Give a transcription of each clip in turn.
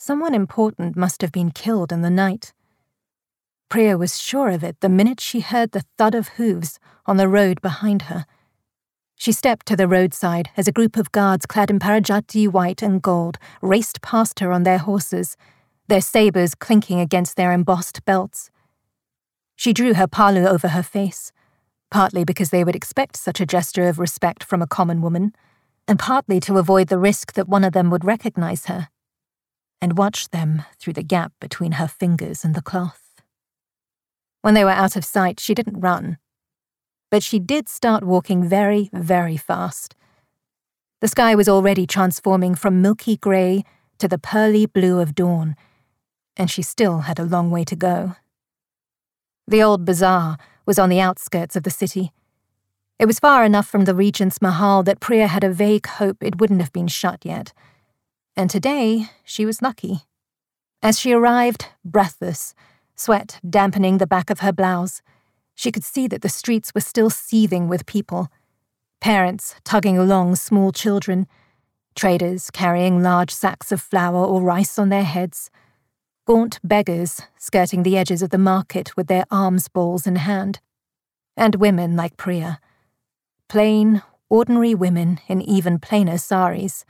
Someone important must have been killed in the night. Priya was sure of it the minute she heard the thud of hooves on the road behind her. She stepped to the roadside as a group of guards clad in Parijati white and gold raced past her on their horses, their sabres clinking against their embossed belts. She drew her palu over her face, partly because they would expect such a gesture of respect from a common woman, and partly to avoid the risk that one of them would recognize her and watched them through the gap between her fingers and the cloth. When they were out of sight, she didn't run. But she did start walking very, very fast. The sky was already transforming from milky grey to the pearly blue of dawn, and she still had a long way to go. The old bazaar was on the outskirts of the city. It was far enough from the Regent's Mahal that Priya had a vague hope it wouldn't have been shut yet and today she was lucky. As she arrived, breathless, sweat dampening the back of her blouse, she could see that the streets were still seething with people parents tugging along small children, traders carrying large sacks of flour or rice on their heads, gaunt beggars skirting the edges of the market with their alms bowls in hand, and women like Priya. Plain, ordinary women in even plainer saris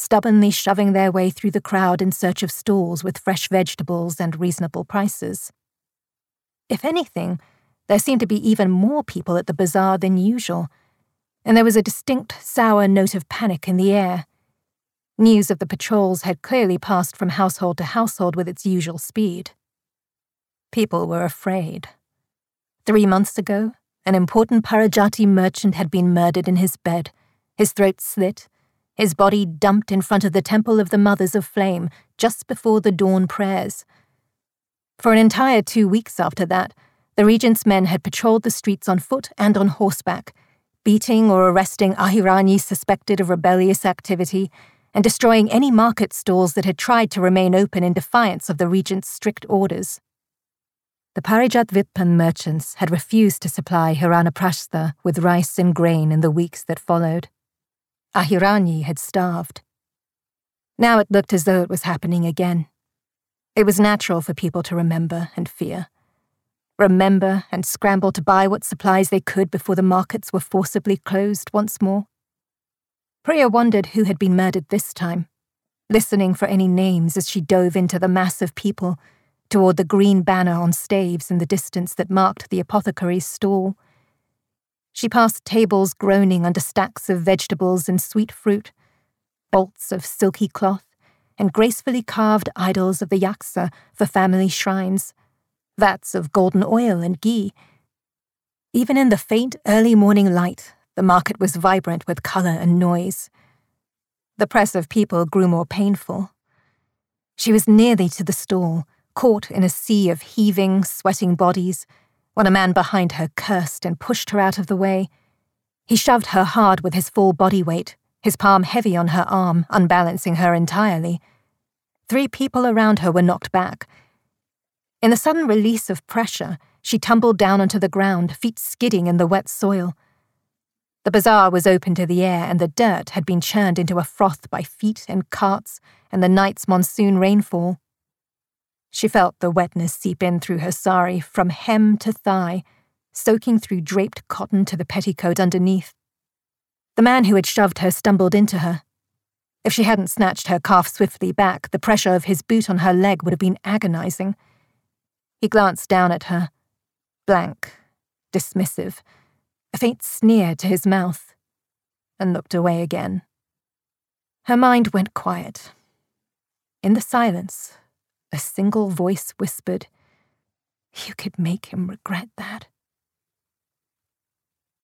stubbornly shoving their way through the crowd in search of stalls with fresh vegetables and reasonable prices. If anything, there seemed to be even more people at the bazaar than usual, and there was a distinct sour note of panic in the air. News of the patrols had clearly passed from household to household with its usual speed. People were afraid. Three months ago, an important Parijati merchant had been murdered in his bed, his throat slit, his body dumped in front of the Temple of the Mothers of Flame just before the dawn prayers. For an entire two weeks after that, the regent's men had patrolled the streets on foot and on horseback, beating or arresting Ahirani suspected of rebellious activity and destroying any market stalls that had tried to remain open in defiance of the regent's strict orders. The Parijat Vitpan merchants had refused to supply Hiranaprastha with rice and grain in the weeks that followed. Ahirani had starved. Now it looked as though it was happening again. It was natural for people to remember and fear. Remember and scramble to buy what supplies they could before the markets were forcibly closed once more. Priya wondered who had been murdered this time, listening for any names as she dove into the mass of people toward the green banner on staves in the distance that marked the apothecary's stall. She passed tables groaning under stacks of vegetables and sweet fruit, bolts of silky cloth, and gracefully carved idols of the yaksa for family shrines, vats of golden oil and ghee. Even in the faint early morning light, the market was vibrant with colour and noise. The press of people grew more painful. She was nearly to the stall, caught in a sea of heaving, sweating bodies when a man behind her cursed and pushed her out of the way. He shoved her hard with his full body weight, his palm heavy on her arm, unbalancing her entirely. Three people around her were knocked back. In the sudden release of pressure, she tumbled down onto the ground, feet skidding in the wet soil. The bazaar was open to the air, and the dirt had been churned into a froth by feet and carts and the night's monsoon rainfall. She felt the wetness seep in through her sari from hem to thigh, soaking through draped cotton to the petticoat underneath. The man who had shoved her stumbled into her. If she hadn't snatched her calf swiftly back, the pressure of his boot on her leg would have been agonizing. He glanced down at her, blank, dismissive, a faint sneer to his mouth, and looked away again. Her mind went quiet. In the silence, a single voice whispered, You could make him regret that.